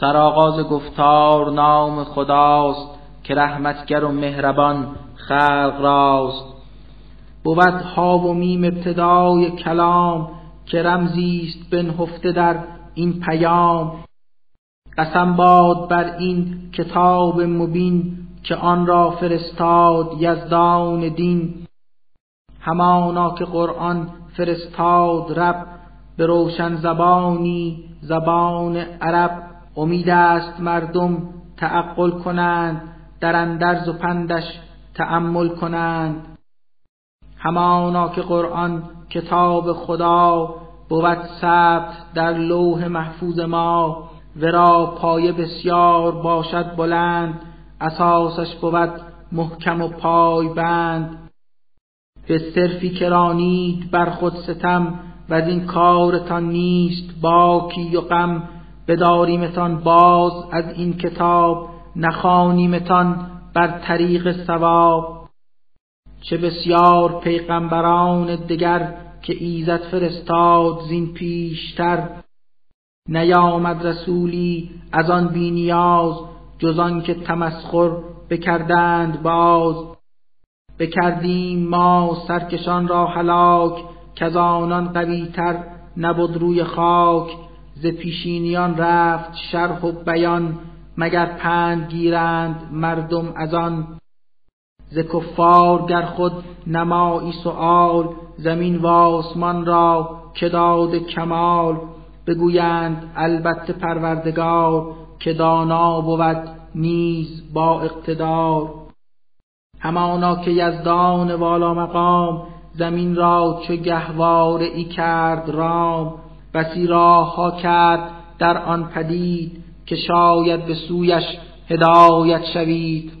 سرآغاز گفتار نام خداست که رحمتگر و مهربان خلق راست. بود ها و میم ابتدای کلام که رمزیست بنهفته در این پیام. قسم باد بر این کتاب مبین که آن را فرستاد یزدان دین. همانا که قرآن فرستاد رب به روشن زبانی زبان عرب. امید است مردم تعقل کنند در اندرز و پندش تأمل کنند. همانا که قرآن کتاب خدا بود ثبت در لوح محفوظ ما ورا پایه بسیار باشد بلند اساسش بود محکم و پای بند. به صرفی کرانید بر خود ستم و از این کارتان نیست باکی و غم. بداریمتان باز از این کتاب نخانیمتان بر طریق ثواب. چه بسیار پیغمبران دگر که ایزد فرستاد زین پیشتر. نیامد رسولی از آن بینیاز جز آن که تمسخر بکردند باز. بکردیم ما سرکشان را هلاک که آنان قویتر نبود روی خاک. ز پیشینیان رفت شرح و بیان مگر پند گیرند مردم از آن. ز کفار گر خود نمایی سؤال زمین و آسمان را که داد کمال. بگویند البته پروردگار که دانا بود نیز با اقتدار. همانا که یزدان والا مقام زمین را چه گهواره ای کرد رام. بسی راه ها کرد در آن پدید که شاید به سویش هدایت شوید.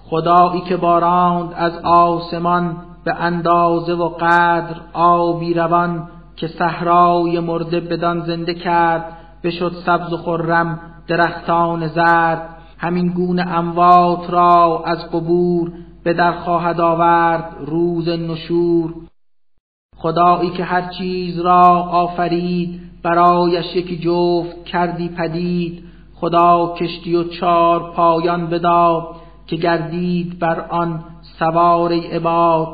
خدایی که باراند از آسمان به اندازه و قدر آبی روان که صحرای مرده بدان زنده کرد بشد سبز و خرم درختان زرد. همین گونه اموات را از قبور به در خواهد آورد روز نشور. خدایی که هر چیز را آفرید برایش یکی جفت کردی پدید. خدا کشتی و چار پایان بداد که گردید بر آن سوار عباد.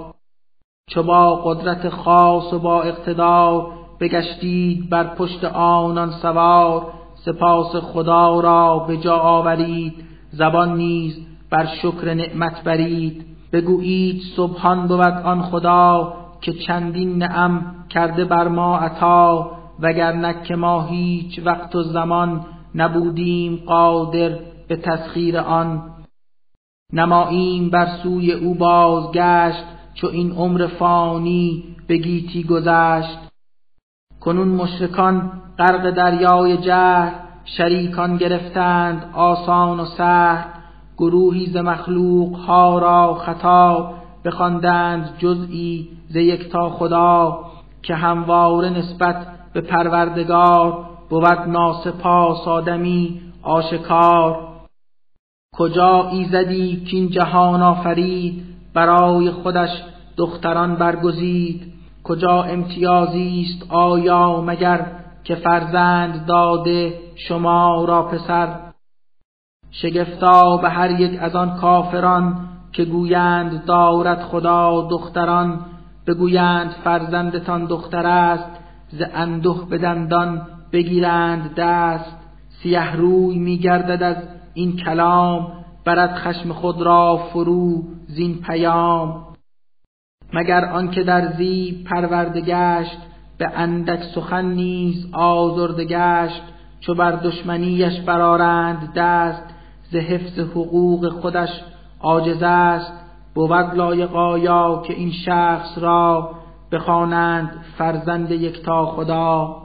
چو با قدرت خاص و با اقتدار بگشتید بر پشت آنان سوار سپاس خدا را به جا آورید. زبان نیز بر شکر نعمت برید. بگویید سبحان بود آن خدا که چندین نعم کرده بر ما عطا وگر که ما هیچ وقت و زمان نبودیم قادر به تسخیر آن. نماییم بر سوی او بازگشت چو این عمر فانی به گیتی گذشت. کنون مشرکان غرق دریای جهل شریکان گرفتند آسان و سهل گروهی ز مخلوق ها را خطا بخواندند جزئی ز یکتا خدا که همواره نسبت به پروردگار بود ناسپاس آدمی آشکار. کجا ایزدی کین جهان آفرید برای خودش دختران برگزید. کجا امتیازی است آیا مگر که فرزند داده شما را پسر؟ شگفتا به هر یک از آن کافران که گویند دارد خدا دختران بگویند فرزندتان دختر است ز اندوه به دندان بگیرند دست. سیه روی میگردد از این کلام برد خشم خود را فرو زین پیام. مگر آنکه در زیب پرورده گشت به اندک سخن نیز آزرده گشت. چو بر دشمنیش برارند دست ز حفظ حقوق خودش عاجز است. بود لایق آیا که این شخص را بخوانند فرزند یکتا خدا؟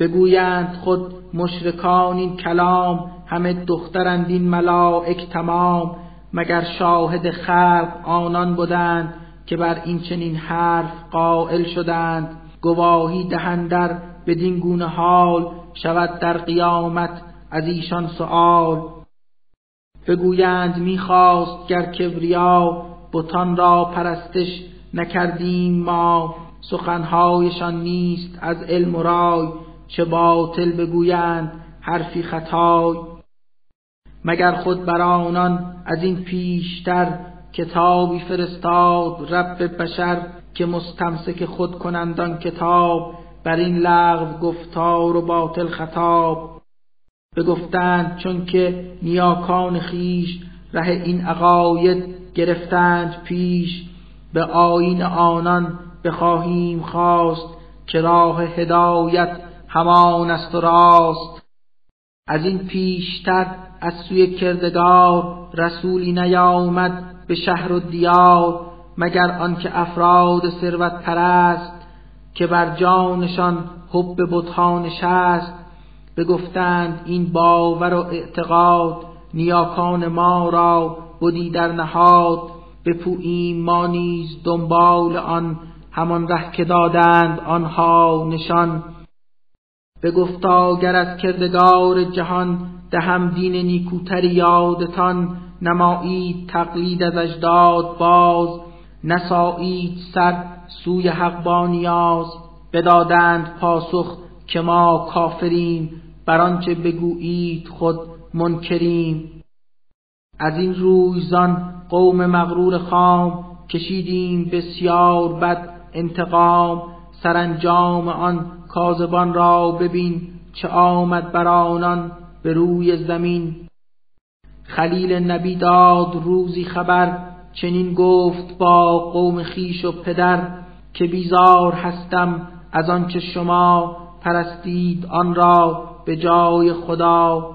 بگویند خود مشرکان این کلام همه دخترند این ملائک تمام مگر شاهد خلق آنان بودند که بر این چنین حرف قائل شدند؟ گواهی دهندر بدین گونه حال شود در قیامت از ایشان سؤال. بگویند می‌خواست گر کبریا بتان را پرستش نکردیم ما سخنهایشان نیست از علم و رای چه باطل بگویند حرفی خطای. مگر خود بر آنان از این پیشتر کتابی فرستاد رب بشر که مستمسک خود کنندان کتاب؟ بر این لغو گفتار و باطل خطاب. بگفتند چون که نیاکان خیش ره این عقاید گرفتند پیش به آین آنان بخواهیم خواست که راه هدایت همان است و راست. از این پیشتر از سوی کردگار رسولی نیامد به شهر و دیار مگر آنکه افراد ثروت پرست که بر جانشان حب بتها نشست بگفتند این باور و اعتقاد نیاکان ما را بودی در نهاد. بپوییم ما نیز دنبال آن همان ره که دادند آنها نشان. گفتا گر از کردگار جهان دهم دین نیکوتر یادتان. نمایید تقلید از اجداد باز. نسایید سر سوی حق با نیاز. بدادند پاسخ که ما کافریم. بر آنچه بگویید خود منکریم. از این رویزان قوم مغرور خام کشیدیم بسیار بد انتقام. سرانجام آن کاذبان را ببین چه آمد بر آنان به روی زمین. خلیل نبی داد روزی خبر چنین گفت با قوم خیش و پدر که بیزار هستم از آنچه شما پرستید آن را. به جای خدا.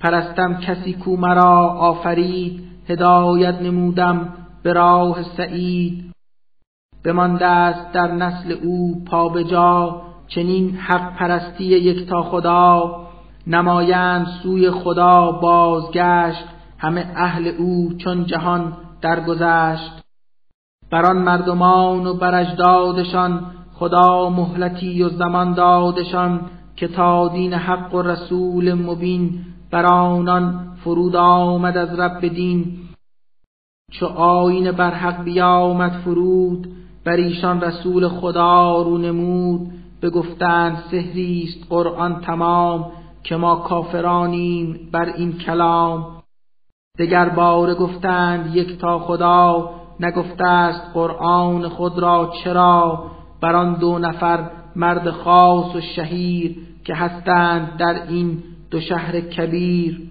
پرستم کسی کو مرا آفرید هدایت نمودم به راه سعید. بمانده است در نسل او پا به جا چنین حق پرستی یکتا خدا. نمایند سوی خدا بازگشت همه اهل او چون جهان درگذشت. بر آن مردمان و بر اجدادشان خدا مهلتی و زمان دادشان. که تا دین حق و رسول مبین بر آنان فرود آمد از رب دین. چو آین بر حق بیامد فرود بر ایشان رسول خدا رو نمود. بگفتند سحریست قرآن تمام که ما کافرانیم بر این کلام. دگر باره گفتند یک تا خدا نگفته است قرآن خود را چرا؟ بر آن دو نفر مرد خاص و شهیر که هستند در این دو شهر کبیر.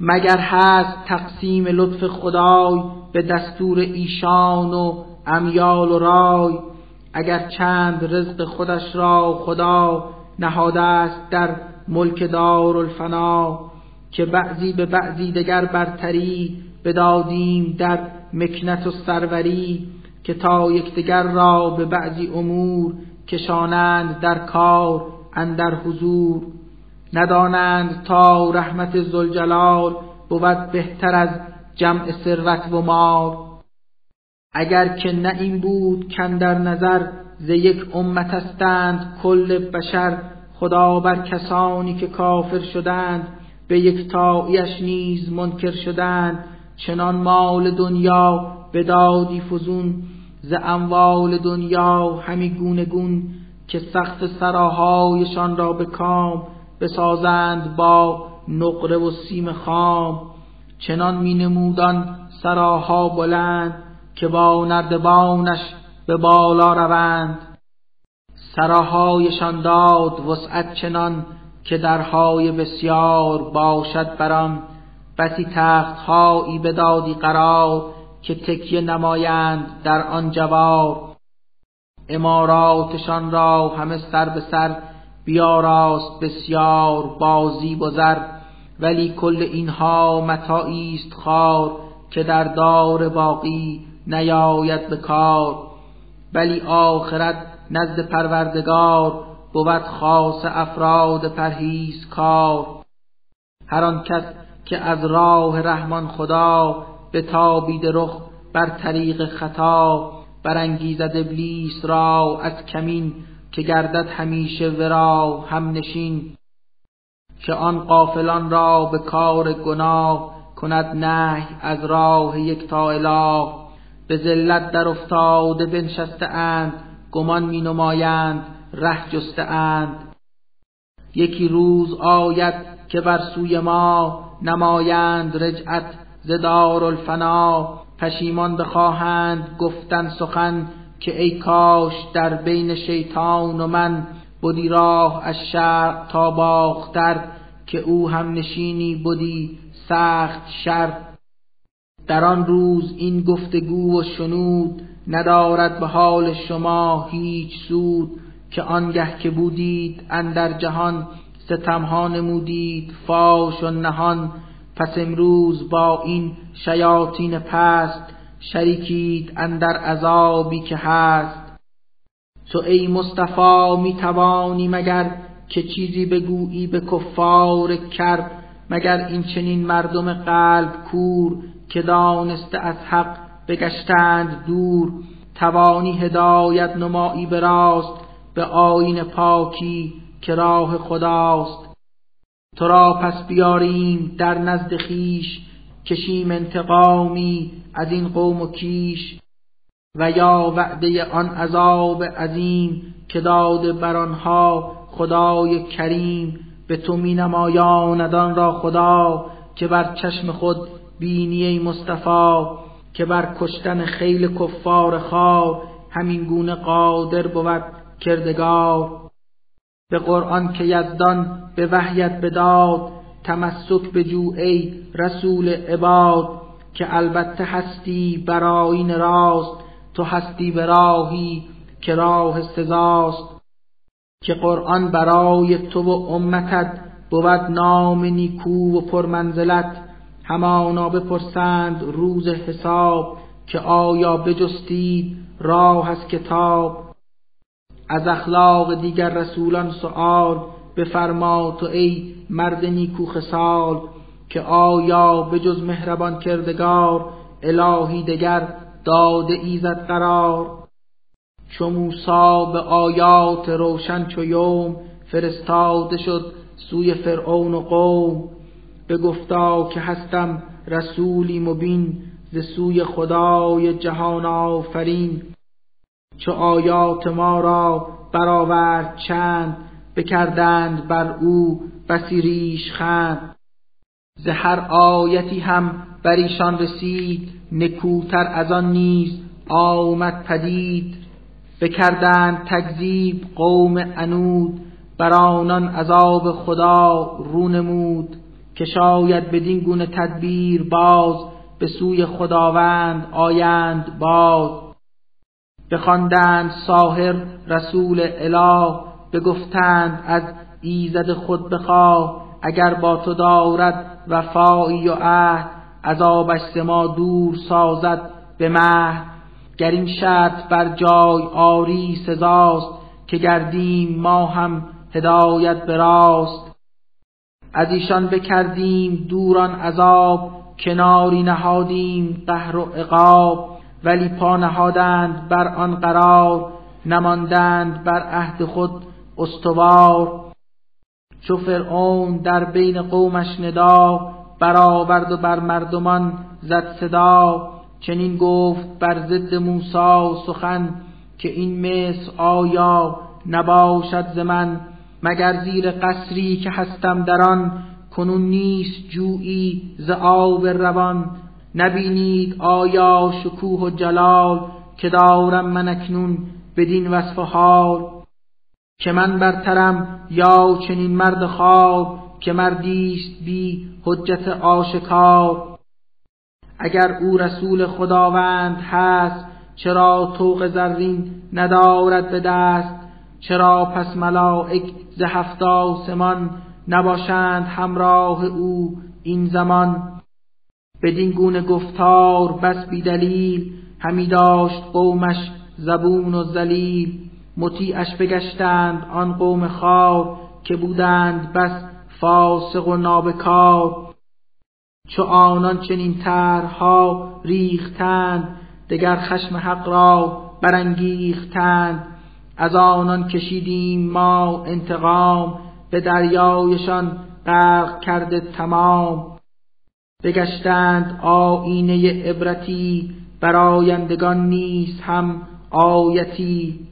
مگر هست تقسیم لطف خدای به دستور ایشان و امیال و رای؟ اگر چند رزق خودش را خدا نهاده است در ملک دار الفنا که بعضی به بعضی دگر برتری بدادیم در مکنت و سروری که تا یکدیگر را به بعضی امور کشانند در کار. اندر حضور. ندانند تا رحمت زلجلال بود بهتر از جمع ثروت و مال. اگر که نه این بود در نظر ز یک امت هستند کل بشر خدا بر کسانی که کافر شدند به یک تایش نیز منکر شدند. چنان مال دنیا به دادی فزون ز اموال دنیا همی گونه گون که سخت سراهایشان را به کام بسازند با نقره و سیم خام. چنان می نمودان سراها بلند که با نردبانش به بالا روند. سراهایشان داد وسعت چنان که درهای بسیار باشد بران. بسی تختهایی بدادی قرار که تکیه نمایند در آن جوار. اماراتشان را همه سر به سر بیاراست بسیار بازی بزر ولی کل اینها متاعی است خار که در دار باقی نیاید به کار. ولی آخرت نزد پروردگار بود خاص افراد پرهیز کار. هر آن کس که از راه رحمان خدا به تابید رخ بر طریق خطا برانگیزد ابلیس را از کمین که گردد همیشه ورا هم نشین که آن قافلان را به کار گناه کند نه از راه یک تا اله. به ذلت در افتاده بنشسته اند گمان می نمایند ره جسته اند. یکی روز آید که بر سوی ما نمایند رجعت ز الفنا پشیمان بخواهند گفتن سخن که ای کاش در بین شیطان و من بودی راه از شرق تا باختر که او هم نشینی بودی سخت شر. در آن روز این گفتگو و شنود ندارد به حال شما هیچ سود که آنگه که بودید اندر جهان ستمها نمودید فاش و نهان. پس امروز با این شیاطین پست شریکید اندر عذابی که هست. تو ای مصطفی می توانی مگر که چیزی بگویی به کفار کرب مگر این چنین مردم قلب کور که دانسته از حق بگشتند دور. توانی هدایت نمایی به به آین پاکی که راه خداست. تو را پس بیاریم در نزد خیش کشیم انتقامی از این قوم و کیش. و یا وعده آن عذاب عظیم که داده بر آنها خدای کریم. به تو می نمایاندان را خدا که بر چشم خود بینی مصطفی که بر کشتن خیل کفار خار همین گونه قادر بود کردگار. به قرآن که یزدان به وحیت بداد تمسک به ای رسول عباد که البته هستی برای این راست تو هستی به راهی که راه سزاست. که قرآن برای تو و امتت بود نام نیکو و پرمنزلت همانا بپرسند روز حساب که آیا بجستید راه از کتاب؟ از اخلاق دیگر رسولان سؤال بفرما تو ای مرد نیکو خسال که آیا به جز مهربان کردگار الهی دگر داده ایزد قرار؟ چو موسا به آیات روشن چو یوم فرستاده شد سوی فرعون و قوم گفتا که هستم رسولی مبین ز سوی خدای جهان آفرین. چو آیات ما را برآورد چند بکردند بر او بسی ریش خند. ز هر آیتی هم بر ایشان رسید نکوتر از آن نیز آمد پدید. بکردند تکذیب قوم انود بر آنان عذاب خدا رو نمود. که شاید بدین گونه تدبیر باز به سوی خداوند آیند باز. بخواندند ساهر رسول اله بگفتند از ایزد خود بخواه اگر با تو دارد وفایی و عهد عذابش ما دور سازد به مهد. گر این شرط بر جای آری سزاست که گردیم ما هم هدایت به راست. از ایشان بکردیم دوران عذاب کناری نهادیم قهر و عقاب. ولی پا نهادند بر آن قرار نماندند بر عهد خود استوار. چو فرعون در بین قومش ندا برآورد و بر مردمان زد صدا. چنین گفت بر ضد موسی سخن که این مصر آیا نباشد ز من؟ مگر زیر قصری که هستم در آن کنون نیست جویی ز آب روان. نبینید آیا شکوه و جلال که دارم من اکنون بدین وصف حال؟ که من برترم یا چنین مرد خواب که مردیست بی حجت آشکار؟ اگر او رسول خداوند هست چرا توق زرین ندارد به دست؟ چرا پس ملائک ز هفت آسمان نباشند همراه او این زمان؟ بدین گونه گفتار بس بی دلیل. همی داشت قومش زبون و ذلیل. مطیعش بگشتند آن قوم خار که بودند بس فاسق و نابکار. چو آنان چنین طرحها ریختند دگر خشم حق را برانگیختند. از آنان کشیدیم ما انتقام به دریایشان غرق کرده تمام. بگشتند آینه عبرتی برایندگان نیست هم آیتی.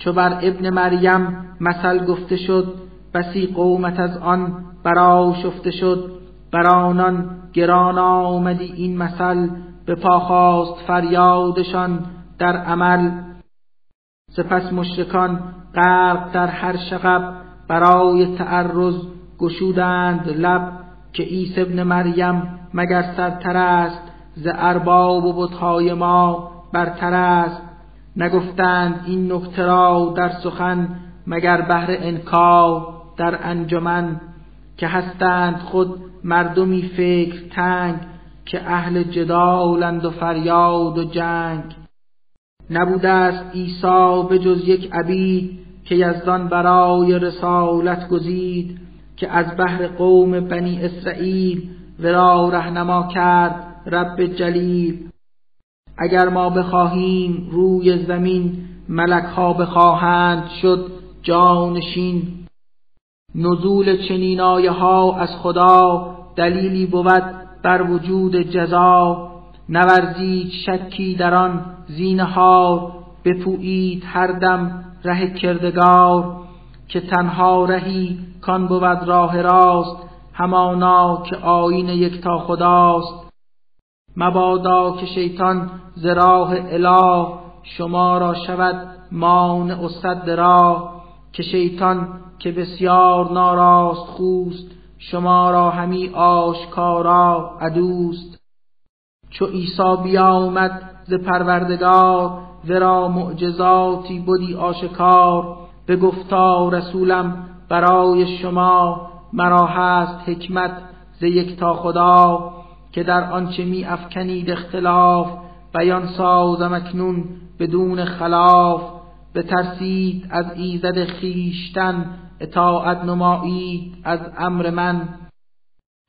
چو بر ابن مریم مثل گفته شد بسی قومت از آن برا شفته شد. بر آنان گران آمدی این مثل به پا خواست فریادشان در عمل. سپس مشرکان غرق در هر شغب برای تعرض گشودند لب. که عیسی ابن مریم مگر سرتر است ز ارباب و بتهای ما برتر است. نگفتند این نکته را در سخن مگر بهر انکار در انجمن که هستند خود مردمی فکر تنگ که اهل جدالند و فریاد و جنگ. نبوده است عیسی به جز یک عبید که یزدان برای رسالت گزید. که از بحر قوم بنی اسرائیل ورا رهنما کرد رب جلیل. اگر ما بخواهیم روی زمین ملک ها بخواهند شد جانشین نزول چنین آیه ها از خدا دلیلی بود بر وجود جزا. نورزید شکی در آن زینهار بپویید هر دم ره کردگار. که تنها رهی کان بود راه راست همانا که آین یکتا خداست. مبادا که شیطان ز راه اله شما را شود مانع و صد راه. که شیطان که بسیار ناراست خوست شما را همی آشکارا عدوست. چو عیسی بیامد ز پروردگار ورا معجزاتی بودی آشکار. گفتا رسولم برای شما مرا هست حکمت ز تا خدا که در آنچه می افکنید اختلاف بیان سازم اکنون بدون خلاف بترسید از ایزد خیشتن اطاعت نمایید از امر من.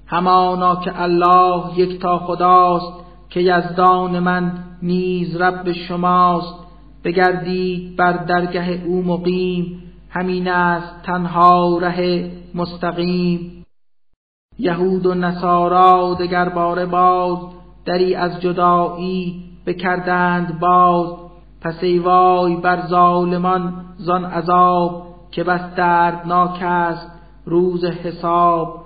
همانا که الله یک تا خداست که یزدان من نیز رب شماست. بگردید بر درگه او مقیم. همین است تنها ره مستقیم. یهود و نصارا دگر باره باز دری از جدایی بکردند باز. پس ای وای بر ظالمان زان عذاب که بس دردناک است روز حساب.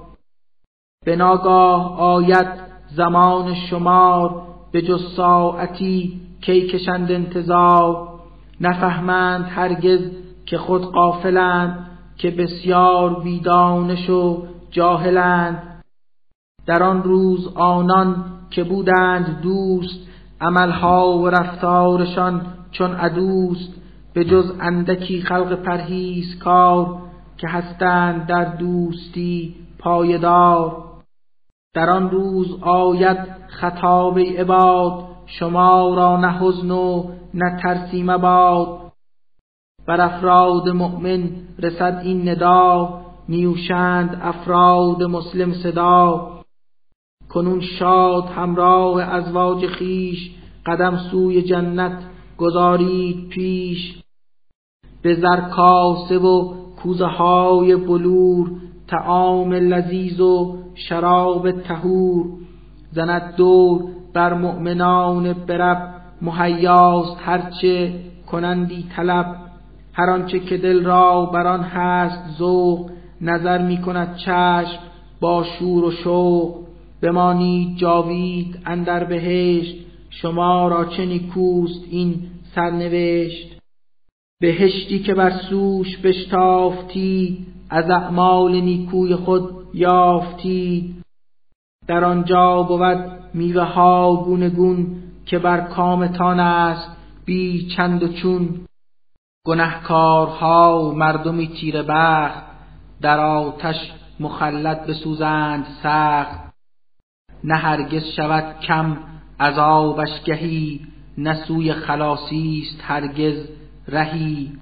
به ناگاه آید زمان شمار به جز ساعتی کی کشند انتظار نفهمند هرگز که خود قافلند که بسیار بیدانش و جاهلند. در آن روز آنان که بودند دوست عملها و رفتارشان چون عدوست. به جز اندکی خلق پرهیز کار که هستند در دوستی پایدار. در آن روز آید خطاب عباد شما را نه حزن و نه ترسی مباد. بر افراد مؤمن رسد این ندا نیوشند افراد مسلم صدا. کنون شاد همراه ازواج خیش قدم سوی جنت گذارید پیش. به زرکاسه و کوزه های بلور تعام لذیذ و شراب تهور زند دور بر مؤمنان برب مهیاست هرچه کنندی طلب. هر آنچه که دل را بران هست ذوق نظر می کند چشم با شور و شوق. بمانید جاوید اندر بهشت شما را چه نیکوست این سرنوشت. بهشتی که بر سوش بشتافتی از اعمال نیکوی خود یافتی. در آنجا بود میوه ها گونه گون که بر کامتان است بی چند و چون. گنهکارها مردمی تیره بخت در آتش مخلد بسوزند سخت. نه هرگز شود کم عذابش گهی نه سوی خلاصی است هرگز رهی.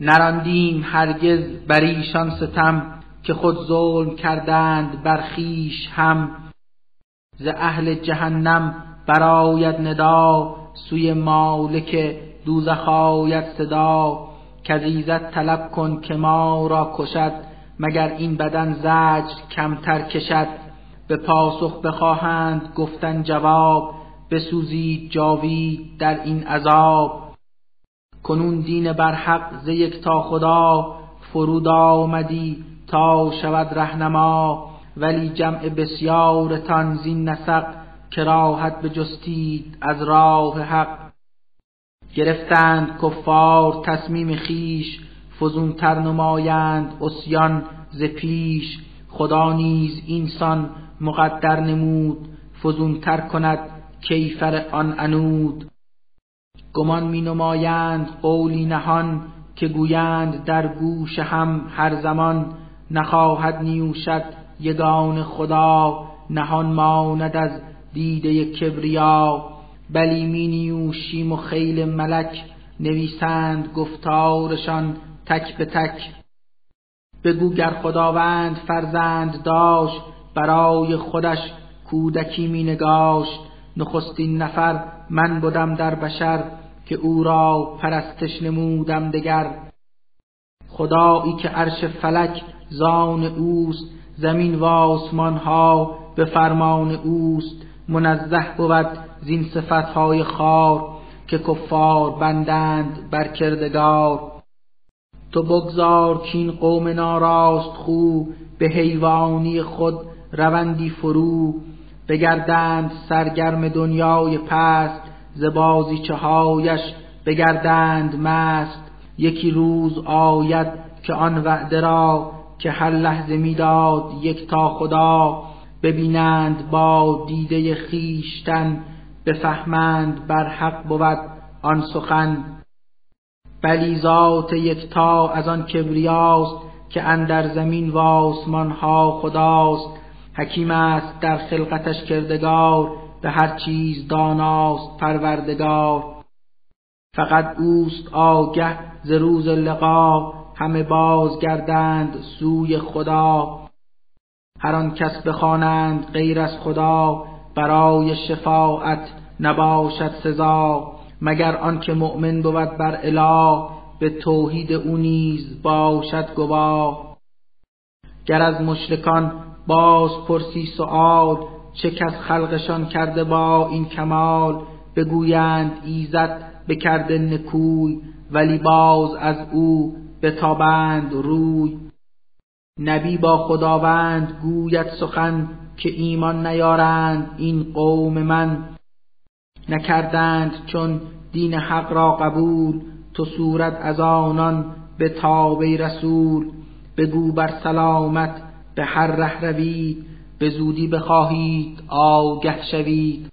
نراندیم هرگز بر ایشان ستم که خود ظلم کردند بر خویش هم. ز اهل جهنم براید ندا سوی مالک دوزخ آید صدا. کزیزت طلب کن که ما را کشد مگر این بدن زجر کمتر کشد. به پاسخ بخواهند گفتن جواب بسوزید جاوید در این عذاب. کنون دین بر حق ز تا خدا فرود آمدی تا شود رهنما ولی جمع بسیارتان زین نسق کراهت بجستید از راه حق. گرفتند کفار تصمیم خیش فزونتر نمایند اسیان ز پیش. خدا نیز اینسان مقدر نمود فزونتر کند کیفر آن انود. گمان می نمایند قولی نهان که گویند در گوش هم هر زمان نخواهد نیوشد یگان خدا نهان ماند از دیده کبریا. بلی می نیوشیم و خیل ملک نویسند گفتارشان تک به تک. بگو گر خداوند فرزند داشت برای خودش کودکی می نگاشت. نخستین نفر من بودم در بشر که او را پرستش نمودم دگر. خدایی که عرش فلک زان اوست زمین و آسمان ها به فرمان اوست. منزه بود زین صفتهای خار که کفار بندند بر کردگار. تو بگذار کین قوم ناراست خو به حیوانی خود روندی فرو. بگردند سرگرم دنیای پست ز بازیچه بگردند مست. یکی روز آید که آن وعده را که هر لحظه می‌داد یک تا خدا ببینند با دیده خیشتن بفهمند بر حق بود آن سخن. بلی ذات یکتا از آن کبریاست که اندر زمین و آسمان ها خداست. حکیم است در خلقتش کردگار به هر چیز داناست پروردگار. فقط اوست آگه ز روز لقا همه بازگردند سوی خدا. هر آن کس بخوانند غیر از خدا برای شفاعت نباشد سزا. مگر آنکه مؤمن بود بر اله به توحید او نیز باشد گواه. گر از مشرکان باز پرسی سؤال چه کس خلقشان کرده با این کمال؟ بگویند ایزد بکرده نکوی ولی باز از او بتابند روی. نبی با خداوند گوید سخن که ایمان نیارند این قوم من. نکردند چون دین حق را قبول تو صورت از آنان به تابع رسول. بگو بر سلامت به هر ره روید. به زودی بخواهید آگه شوید.